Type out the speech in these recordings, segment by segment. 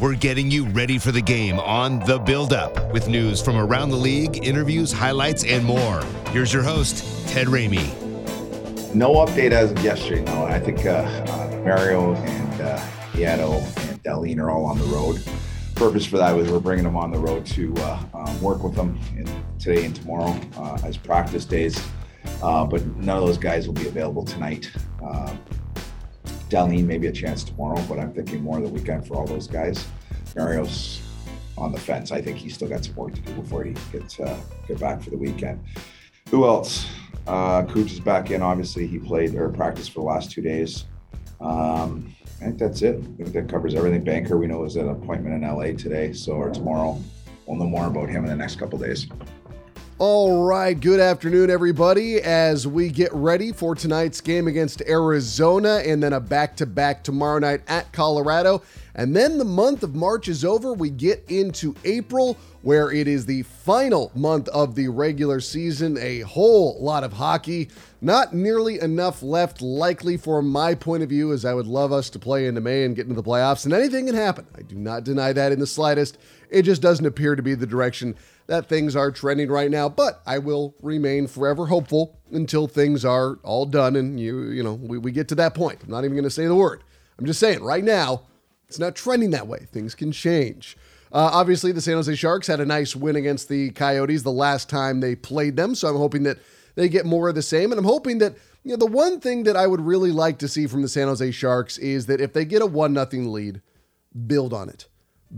We're getting you ready for the game on The Build Up with news from around the league, interviews, highlights, and more. Here's your host, Ted Ramey. No update as of yesterday. No, I think uh, uh, Mario and uh, and Darlene are all on the road. Purpose for that was we're bringing them on the road to uh, um, work with them in, today and tomorrow uh, as practice days. Uh, but none of those guys will be available tonight. Uh, Darlene maybe a chance tomorrow, but I'm thinking more of the weekend for all those guys. Mario's on the fence. I think he's still got some work to do before he gets uh, get back for the weekend. Who else? Uh, is back in. Obviously, he played or practiced for the last two days. Um, I think that's it. I think that covers everything. Banker, we know, is at an appointment in LA today, so or tomorrow. We'll know more about him in the next couple days. All right, good afternoon, everybody. As we get ready for tonight's game against Arizona and then a back to back tomorrow night at Colorado. And then the month of March is over. We get into April, where it is the final month of the regular season. A whole lot of hockey. Not nearly enough left, likely from my point of view, as I would love us to play into May and get into the playoffs. And anything can happen. I do not deny that in the slightest. It just doesn't appear to be the direction that things are trending right now, but I will remain forever hopeful until things are all done and you you know we, we get to that point. I'm not even to say the word. I'm just saying right now it's not trending that way. Things can change. Uh, obviously, the San Jose Sharks had a nice win against the Coyotes the last time they played them, so I'm hoping that they get more of the same. And I'm hoping that you know the one thing that I would really like to see from the San Jose Sharks is that if they get a one nothing lead, build on it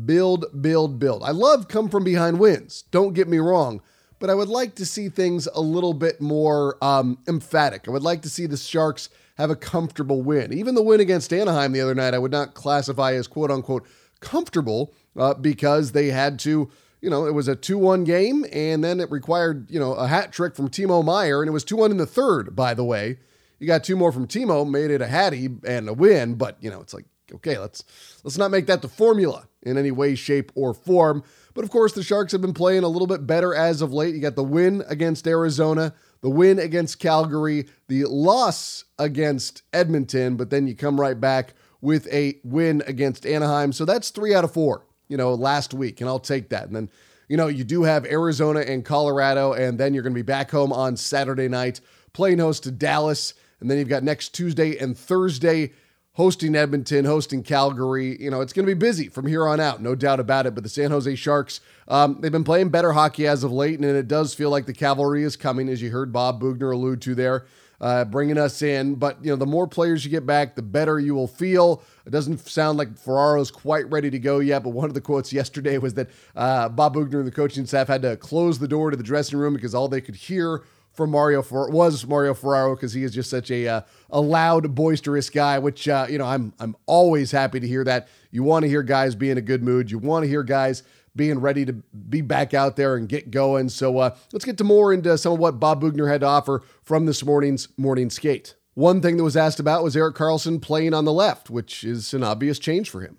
build, build, build. I love come from behind wins. Don't get me wrong, but I would like to see things a little bit more um, emphatic. I would like to see the Sharks have a comfortable win. Even the win against Anaheim the other night, I would not classify as quote unquote comfortable uh, because they had to. You know, it was a 2 1 game, and then it required, you know, a hat trick from Timo Meier and it was 2 1 in the third, by the way. You got two more from Timo, made it a hattie and a win, but, you know, it's like, okay, let's let's not make that the formula in any way, shape, or form. But of course, the Sharks have been playing a little bit better as of late. You got the win against Arizona, the win against Calgary, the loss against Edmonton, but then you come right back with a win against Anaheim. So that's three out of four, you know, last week, and I'll take that. And then, you know, you do have Arizona and Colorado, and then you're going to be back home on Saturday night, playing host to Dallas. And then you've got next Tuesday and Thursday hosting Edmonton, hosting Calgary. You know, it's going to be busy from here on out, no doubt about it. But the San Jose Sharks, um, they've been playing better hockey as of late, and it does feel like the cavalry is coming, as you heard Bob Boughner allude to there. Uh, bringing us in, but you know the more players you get back, the better you will feel. It doesn't sound like Ferraro's quite ready to go yet, but one of the quotes yesterday was that uh, Bob Boughner and the coaching staff had to close the door to the dressing room because all they could hear from Mario for was Mario Ferraro because he is just such a uh, a loud, boisterous guy. Which uh, you know, I'm I'm always happy to hear that. You want to hear guys be in a good mood. You want to hear guys being ready to be back out there and get going. So uh, let's get to more into some of what Bob Boughner had to offer from this morning's morning skate. One thing that was asked about was Erik Karlsson playing on the left, which is an obvious change for him.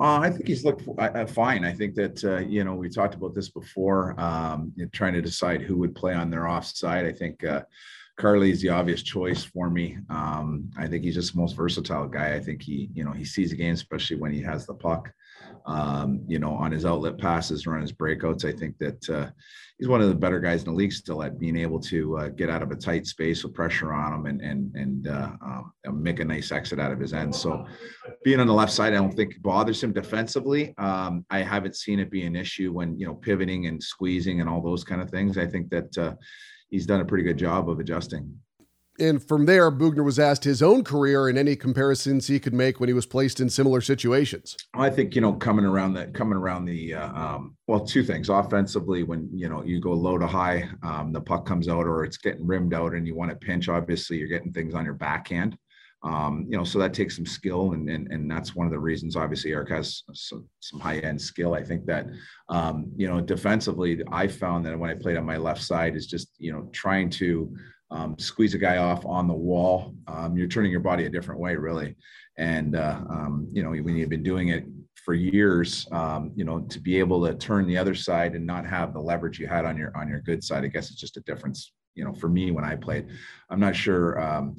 Uh, I think he's looked uh, fine. I think that uh, you know we talked about this before, um, trying to decide who would play on their offside. I think uh, Carly is the obvious choice for me. Um, I think he's just the most versatile guy. I think he, you know, he sees a game, especially when he has the puck. Um, you know, on his outlet passes or on his breakouts. I think that uh, he's one of the better guys in the league still at being able to uh, get out of a tight space with pressure on him and and and uh, um, make a nice exit out of his end. So being on the left side, I don't think bothers him defensively. Um, I haven't seen it be an issue when you know pivoting and squeezing and all those kind of things. I think that uh, he's done a pretty good job of adjusting. And from there, Boughner was asked his own career and any comparisons he could make when he was placed in similar situations. I think you know coming around that coming around the uh, um, well, two things. Offensively, when you know you go low to high, um, the puck comes out or it's getting rimmed out, and you want to pinch. Obviously, you're getting things on your backhand. Um, you know, so that takes some skill, and, and and that's one of the reasons. Obviously, Erik has some, some high end skill. I think that um, you know, defensively, I found that when I played on my left side is just you know trying to um, squeeze a guy off on the wall. Um, you're turning your body a different way, really. And uh, um, you know, when you've been doing it for years, um, you know, to be able to turn the other side and not have the leverage you had on your on your good side, I guess it's just a difference. You know, for me when I played, I'm not sure um,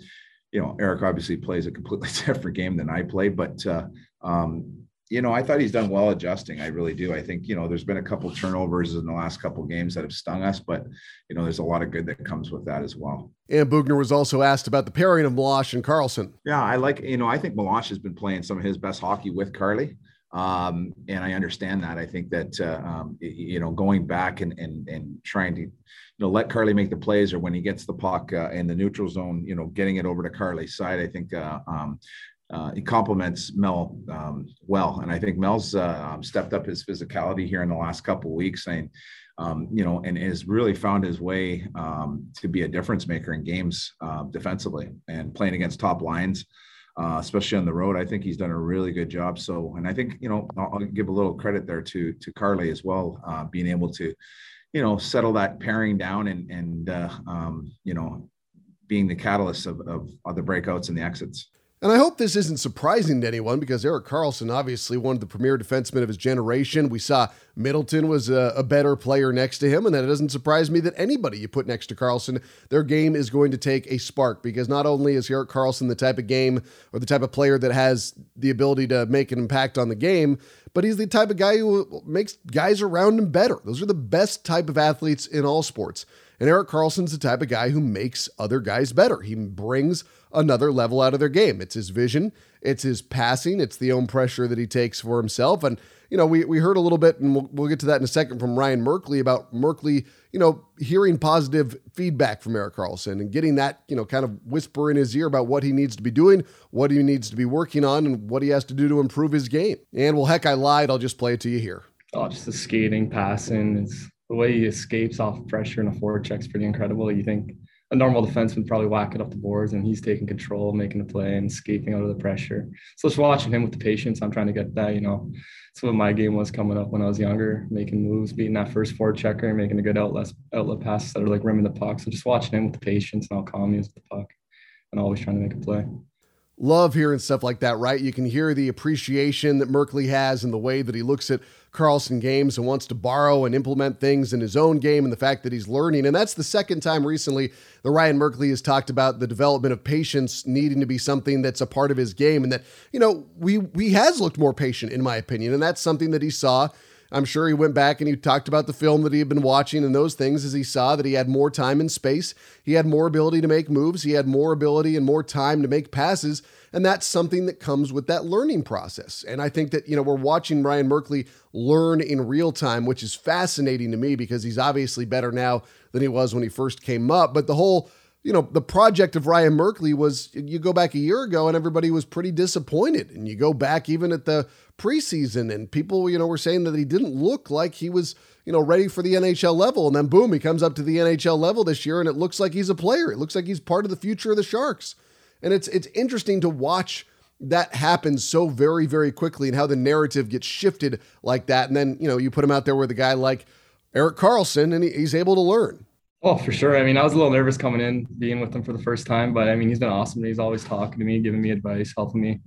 you know, Erik obviously plays a completely different game than I play, but uh, um, you know, I thought he's done well adjusting. I really do. I think you know, there's been a couple turnovers in the last couple games that have stung us, but you know, there's a lot of good that comes with that as well. And Boughner was also asked about the pairing of Meloche and Karlsson. Yeah, I like. You know, I think Meloche has been playing some of his best hockey with Carly. Um, and I understand that. I think that uh, um, you know going back and and and trying to you know, let Carly make the plays, or when he gets the puck uh, in the neutral zone, you know, getting it over to Carly's side. I think uh, um, uh, he complements Mel um, well, and I think Mel's uh, um, stepped up his physicality here in the last couple weeks, and um, you know, and has really found his way um, to be a difference maker in games uh, defensively and playing against top lines. Uh, especially on the road, I think he's done a really good job. So, and I think you know I'll, I'll give a little credit there to to Carly as well, uh, being able to you know, settle that pairing down and, and uh, um, you know, being the catalyst of, of, of the breakouts and the exits. And I hope this isn't surprising to anyone because Erik Karlsson, obviously one of the premier defensemen of his generation. We saw Middleton was a, a, better player next to him, and that it doesn't surprise me that anybody you put next to Karlsson, their game is going to take a spark because not only is Erik Karlsson the type of game or the type of player that has the ability to make an impact on the game, but he's the type of guy who makes guys around him better. Those are the best type of athletes in all sports. And Erik Karlsson's the type of guy who makes other guys better. He brings another level out of their game. It's his vision, it's his passing, it's the own pressure that he takes for himself. And, you know, we, we heard a little bit, and we'll, we'll get to that in a second from Ryan Merkley about Merkley, you know, hearing positive feedback from Erik Karlsson and getting that, you know, kind of whisper in his ear about what he needs to be doing, what he needs to be working on, and what he has to do to improve his game. And well, heck, I lied. I'll just play it to you here. Oh, just the skating, passing. It's the way he escapes off pressure in a check is pretty incredible. You think a normal defenseman probably whack it up the boards, and he's taking control, making a play, and escaping out of the pressure. So just watching him with the patience, I'm trying to get that. You know, that's what my game was coming up when I was younger, making moves, beating that first forward checker, making a good outlet outlet passes that are like rimming the puck. So just watching him with the patience and how calm he is with the puck, and always trying to make a play love hearing stuff like that, right? You can hear the appreciation that Merkley has in the way that he looks at Karlsson games and wants to borrow and implement things in his own game and the fact that he's learning. And that's the second time recently that Ryan Merkley has talked about the development of patience needing to be something that's a part of his game and that, you know, we he has looked more patient in my opinion. And that's something that he saw I'm sure he went back and he talked about the film that he had been watching and those things as he saw that he had more time and space. He had more ability to make moves. He had more ability and more time to make passes. And that's something that comes with that learning process. And I think that, you know, we're watching Ryan Merkley learn in real time, which is fascinating to me because he's obviously better now than he was when he first came up. But the whole you know, the project of Ryan Merkley was you go back a year ago and everybody was pretty disappointed. And you go back even at the preseason and people, you know, were saying that he didn't look like he was, you know, ready for the NHL level. And then boom, he comes up to the NHL level this year and it looks like he's a player. It looks like he's part of the future of the Sharks. And it's it's interesting to watch that happen so very, very quickly and how the narrative gets shifted like that. And then, you know, you put him out there with a guy like Erik Karlsson and he, he's able to learn. Oh, for sure. I mean, I was a little nervous coming in, being with him for the first time, but I mean, he's been awesome. He's always talking to me, giving me advice, helping me,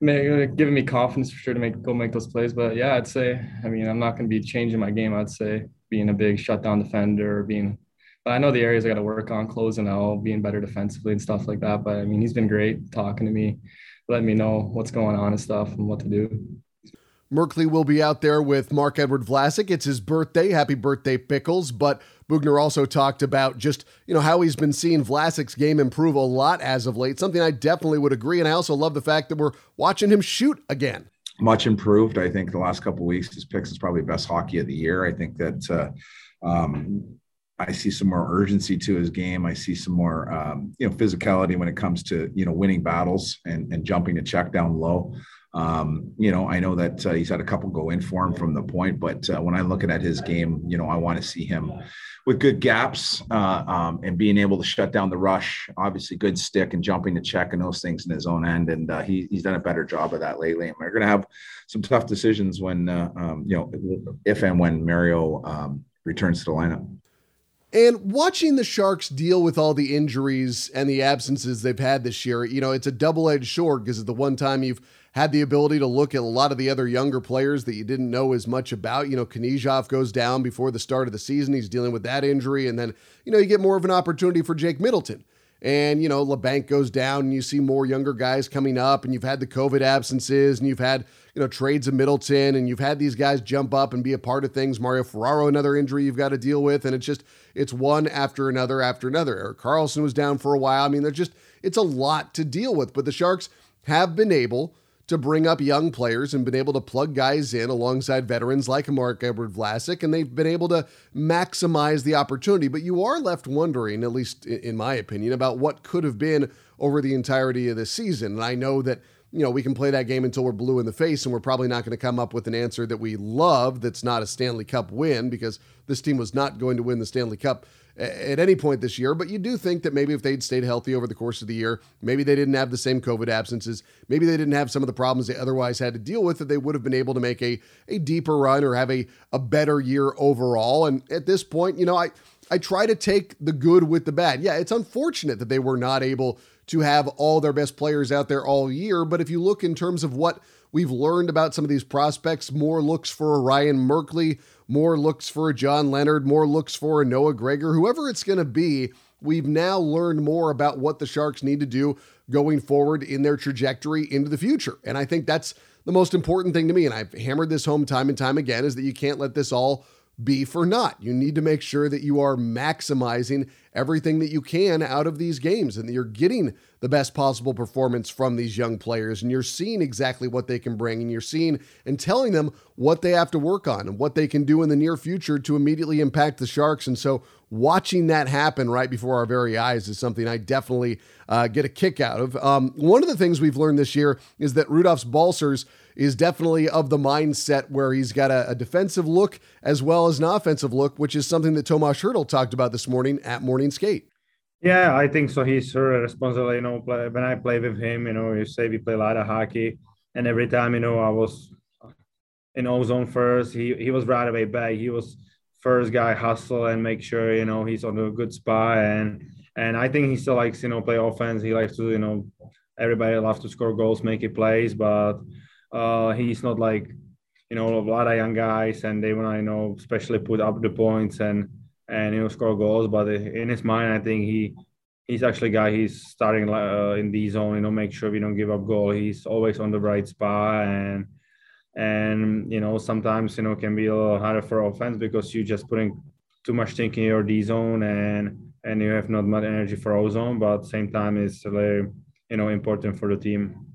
giving me confidence for sure to make go make those plays. But yeah, I'd say, I mean, I'm not going to be changing my game. I'd say being a big shutdown defender, or being. But I know the areas I got to work on, closing out, being better defensively and stuff like that. But I mean, he's been great talking to me, letting me know what's going on and stuff and what to do. Merkley will be out there with Marc-Edouard Vlasic. It's his birthday. Happy birthday, Pickles. But Boughner also talked about just, you know, how he's been seeing Vlasic's game improve a lot as of late, something I definitely would agree. And I also love the fact that we're watching him shoot again. Much improved. I think the last couple weeks, his picks is probably best hockey of the year. I think that uh, um, I see some more urgency to his game. I see some more, um, you know, physicality when it comes to, you know, winning battles and, and jumping to check down low. Um, you know, I know that uh, he's had a couple go in for him from the point, but uh, when I look at his game, you know, I want to see him with good gaps uh, um, and being able to shut down the rush. Obviously, good stick and jumping to check and those things in his own end, and uh, he, he's done a better job of that lately. And we're going to have some tough decisions when, uh, um, you know, if and when Mario um, returns to the lineup. And watching the Sharks deal with all the injuries and the absences they've had this year, you know, it's a double edged sword because it's the one time you've had the ability to look at a lot of the other younger players that you didn't know as much about. You know, Knyzhov goes down before the start of the season. He's dealing with that injury. And then, you know, you get more of an opportunity for Jake Middleton. And, you know, Labanc goes down and you see more younger guys coming up and you've had the COVID absences and you've had, you know, trades of Middleton and you've had these guys jump up and be a part of things. Mario Ferraro, another injury you've got to deal with. And it's just, it's one after another after another. Erik Karlsson was down for a while. I mean, there's just, it's a lot to deal with. But the Sharks have been able to bring up young players and been able to plug guys in alongside veterans like Marc-Edouard Vlasic, and they've been able to maximize the opportunity. But you are left wondering, at least in my opinion, about what could have been over the entirety of the season. And I know that you know, we can play that game until we're blue in the face, and we're probably not going to come up with an answer that we love that's not a Stanley Cup win because this team was not going to win the Stanley Cup at any point this year. But you do think that maybe if they'd stayed healthy over the course of the year, maybe they didn't have the same COVID absences, maybe they didn't have some of the problems they otherwise had to deal with, that they would have been able to make a, a deeper run or have a, a better year overall. And at this point, you know, I. I try to take the good with the bad. Yeah, it's unfortunate that they were not able to have all their best players out there all year. But if you look in terms of what we've learned about some of these prospects, more looks for a Ryan Merkley, more looks for a John Leonard, more looks for a Noah Gregor, whoever it's going to be. We've now learned more about what the Sharks need to do going forward in their trajectory into the future. And I think that's the most important thing to me. And I've hammered this home time and time again is that you can't let this all be for naught. You need to make sure that you are maximizing everything that you can out of these games and you're getting the best possible performance from these young players and you're seeing exactly what they can bring and you're seeing and telling them what they have to work on and what they can do in the near future to immediately impact the Sharks. And so watching that happen right before our very eyes is something I definitely uh, get a kick out of. Um, one of the things we've learned this year is that Rudolfs Balcers is definitely of the mindset where he's got a, a, defensive look as well as an offensive look, which is something that Tomas Hertl talked about this morning at Morning Skate. Yeah, I think so. He's of responsible. You know, play, when I play with him, you know, you say we play a lot of hockey, and every time, you know, I was in ozone first. He he was right away back. He was first guy hustle and make sure you know he's on a good spot and and I think he still likes you know play offense. He likes to you know everybody loves to score goals, make it plays, but uh, he's not like you know a lot of young guys, and they want to you know especially put up the points and and you know score goals. But in his mind, I think he he's actually a guy. He's starting uh, in the zone. You know, make sure we don't give up goal. He's always on the right spot and and you know sometimes you know can be a little harder for offense because you're just putting too much thinking in your D zone and and you have not much energy for O zone. But same time, it's very you know important for the team.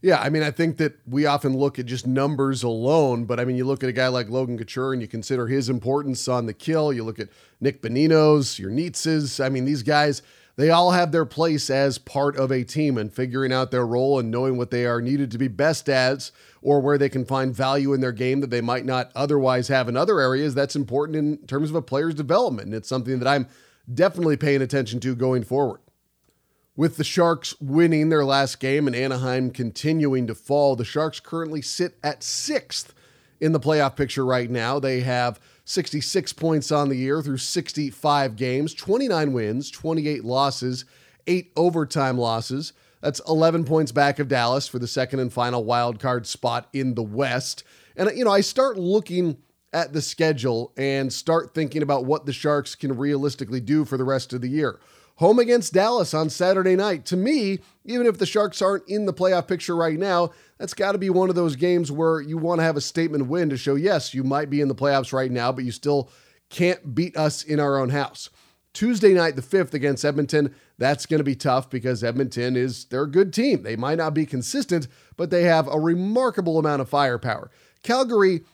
Yeah, I mean, I think that we often look at just numbers alone, but I mean, you look at a guy like Logan Couture and you consider his importance on the kill. You look at Nick Bonino's, your Nietzsche's. I mean, these guys, they all have their place as part of a team and figuring out their role and knowing what they are needed to be best as or where they can find value in their game that they might not otherwise have in other areas. That's important in terms of a player's development. And it's something that I'm definitely paying attention to going forward. With the Sharks winning their last game and Anaheim continuing to fall, the Sharks currently sit at sixth in the playoff picture right now. They have 66 points on the year through 65 games, 29 wins, 28 losses, eight overtime losses. That's 11 points back of Dallas for the second and final wild card spot in the West. And, you know, I start looking at the schedule and start thinking about what the Sharks can realistically do for the rest of the year home against Dallas on Saturday night. To me, even if the Sharks aren't in the playoff picture right now, that's got to be one of those games where you want to have a statement win to show, yes, you might be in the playoffs right now, but you still can't beat us in our own house. Tuesday night, the 5th against Edmonton, that's going to be tough because Edmonton is they're a good team. They might not be consistent, but they have a remarkable amount of firepower. Calgary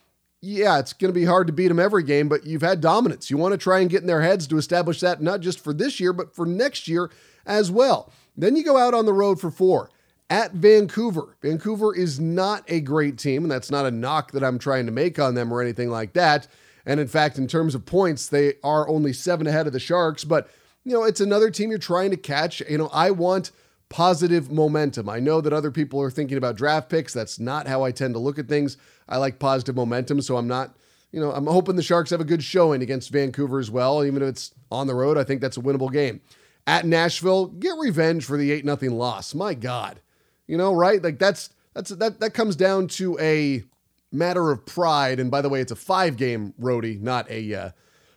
yeah, it's going to be hard to beat them every game, but you've had dominance. You want to try and get in their heads to establish that not just for this year, but for next year as well. Then you go out on the road for four at Vancouver. Vancouver is not a great team, and that's not a knock that I'm trying to make on them or anything like that. And in fact, in terms of points, they are only seven ahead of the Sharks, but you know, it's another team you're trying to catch. You know, I want positive momentum. I know that other people are thinking about draft picks. That's not how I tend to look at things. I like positive momentum, so I'm not, you know, I'm hoping the Sharks have a good showing against Vancouver as well, even if it's on the road. I think that's a winnable game. At Nashville, get revenge for the 8 nothing loss. My god. You know, right? Like that's that's that that comes down to a matter of pride and by the way, it's a 5 game roadie, not a uh,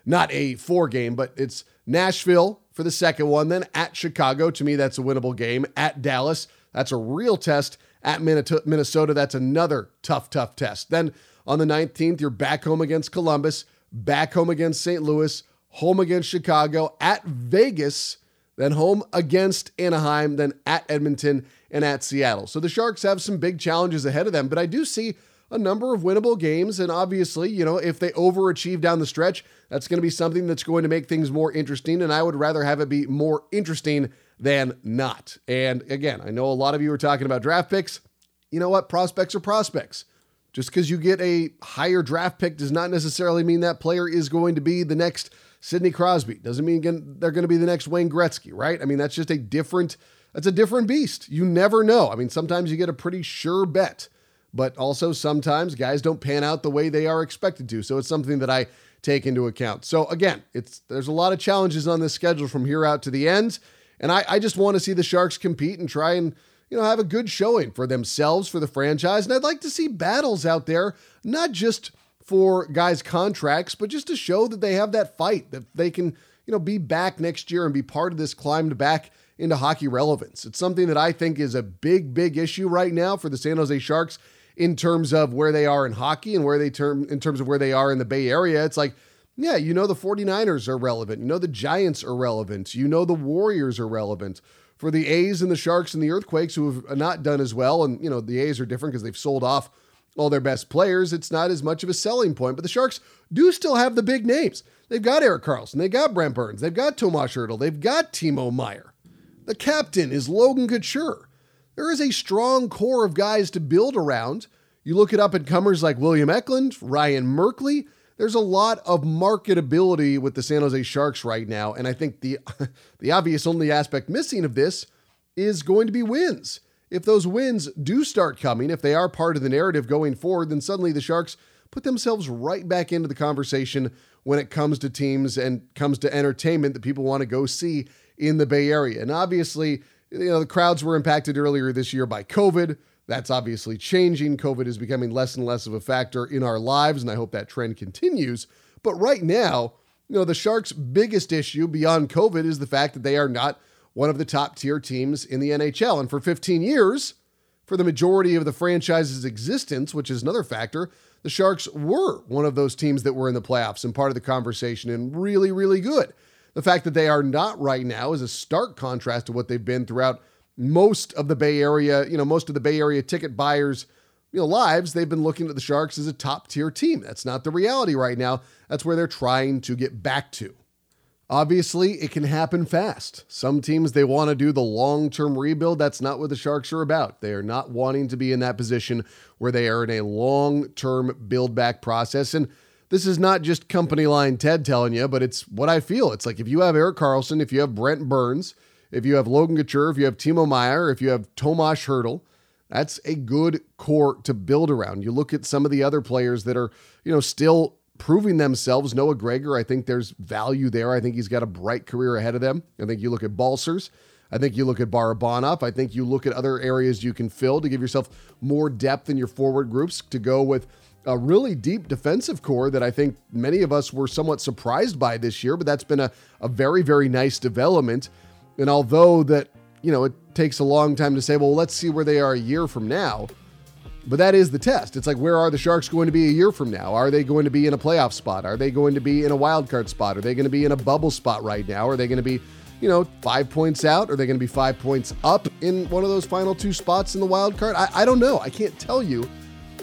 not a 4 game, but it's Nashville for the second one, then at Chicago. To me, that's a winnable game. At Dallas, that's a real test. At Minnesota, that's another tough, tough test. Then on the 19th, you're back home against Columbus, back home against St. Louis, home against Chicago, at Vegas, then home against Anaheim, then at Edmonton and at Seattle. So the Sharks have some big challenges ahead of them, but I do see a number of winnable games. And obviously, you know, if they overachieve down the stretch, that's going to be something that's going to make things more interesting. And I would rather have it be more interesting than not. And again, I know a lot of you are talking about draft picks. You know what? Prospects are prospects. Just because you get a higher draft pick does not necessarily mean that player is going to be the next Sidney Crosby. Doesn't mean they're going to be the next Wayne Gretzky, right? I mean, that's just a different that's a different beast. You never know. I mean, sometimes you get a pretty sure bet but also sometimes guys don't pan out the way they are expected to. So it's something that I take into account. So again, it's there's a lot of challenges on this schedule from here out to the end. And I, I just want to see the Sharks compete and try and, you know, have a good showing for themselves, for the franchise. And I'd like to see battles out there, not just for guys' contracts, but just to show that they have that fight, that they can, you know, be back next year and be part of this climbed back into hockey relevance. It's something that I think is a big, big issue right now for the San Jose Sharks in terms of where they are in hockey and where they term in terms of where they are in the Bay Area. It's like, yeah, you know the 49ers are relevant. You know the Giants are relevant. You know the Warriors are relevant. For the A's and the Sharks and the Earthquakes who have not done as well, and you know, the A's are different because they've sold off all their best players, it's not as much of a selling point. But the Sharks do still have the big names. They've got Erik Karlsson, they've got Brent Burns, they've got Tomas Hertl, they've got Timo Meier. The captain is Logan Couture. There is a strong core of guys to build around. You look at up and comers like William Eklund, Ryan Merkley. There's a lot of marketability with the San Jose Sharks right now, and I think the the obvious only aspect missing of this is going to be wins. If those wins do start coming, if they are part of the narrative going forward, then suddenly the Sharks put themselves right back into the conversation when it comes to teams and comes to entertainment that people want to go see in the Bay Area. And obviously, you know, the crowds were impacted earlier this year by COVID. That's obviously changing. COVID is becoming less and less of a factor in our lives, and I hope that trend continues. But right now, you know, the Sharks' biggest issue beyond COVID is the fact that they are not one of the top tier teams in the NHL. And for 15 years, for the majority of the franchise's existence, which is another factor, the Sharks were one of those teams that were in the playoffs and part of the conversation and really, really good. The fact that they are not right now is a stark contrast to what they've been throughout most of the Bay Area, you know, most of the Bay Area ticket buyers, you know, lives, they've been looking at the Sharks as a top tier team. That's not the reality right now. That's where they're trying to get back to. Obviously, it can happen fast. Some teams they want to do the long-term rebuild. That's not what the Sharks are about. They are not wanting to be in that position where they are in a long-term build back process and this is not just company line Ted telling you, but it's what I feel. It's like if you have Erik Karlsson, if you have Brent Burns, if you have Logan Couture, if you have Timo Meier, if you have Tomas Hertl, that's a good core to build around. You look at some of the other players that are, you know, still proving themselves. Noah Gregor, I think there's value there. I think he's got a bright career ahead of them. I think you look at Balcers. I think you look at Barabanov. I think you look at other areas you can fill to give yourself more depth in your forward groups to go with a really deep defensive core that I think many of us were somewhat surprised by this year, but that's been a, a very, very nice development. And although that, you know, it takes a long time to say, well, let's see where they are a year from now. But that is the test. It's like, where are the Sharks going to be a year from now? Are they going to be in a playoff spot? Are they going to be in a wild card spot? Are they going to be in a bubble spot right now? Are they going to be, you know, five points out? Are they going to be five points up in one of those final two spots in the wild card? I, I don't know. I can't tell you.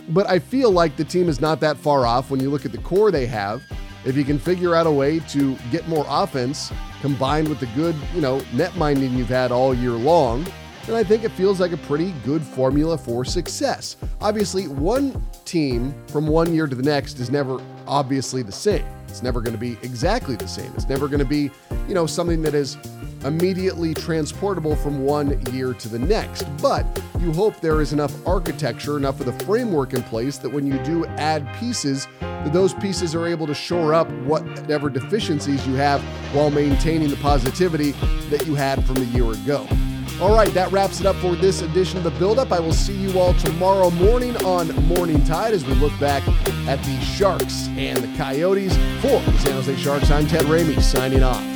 But I feel like the team is not that far off when you look at the core they have. If you can figure out a way to get more offense combined with the good, you know, net minding you've had all year long, and I think it feels like a pretty good formula for success. Obviously, one team from one year to the next is never obviously the same. It's never going to be exactly the same. It's never going to be, you know, something that is immediately transportable from one year to the next. But you hope there is enough architecture, enough of the framework in place that when you do add pieces, that those pieces are able to shore up whatever deficiencies you have while maintaining the positivity that you had from a year ago. All right, that wraps it up for this edition of the Build Up. I will see you all tomorrow morning on Morning Tide as we look back at the Sharks and the Coyotes. For the San Jose Sharks, I'm Ted Ramey signing off.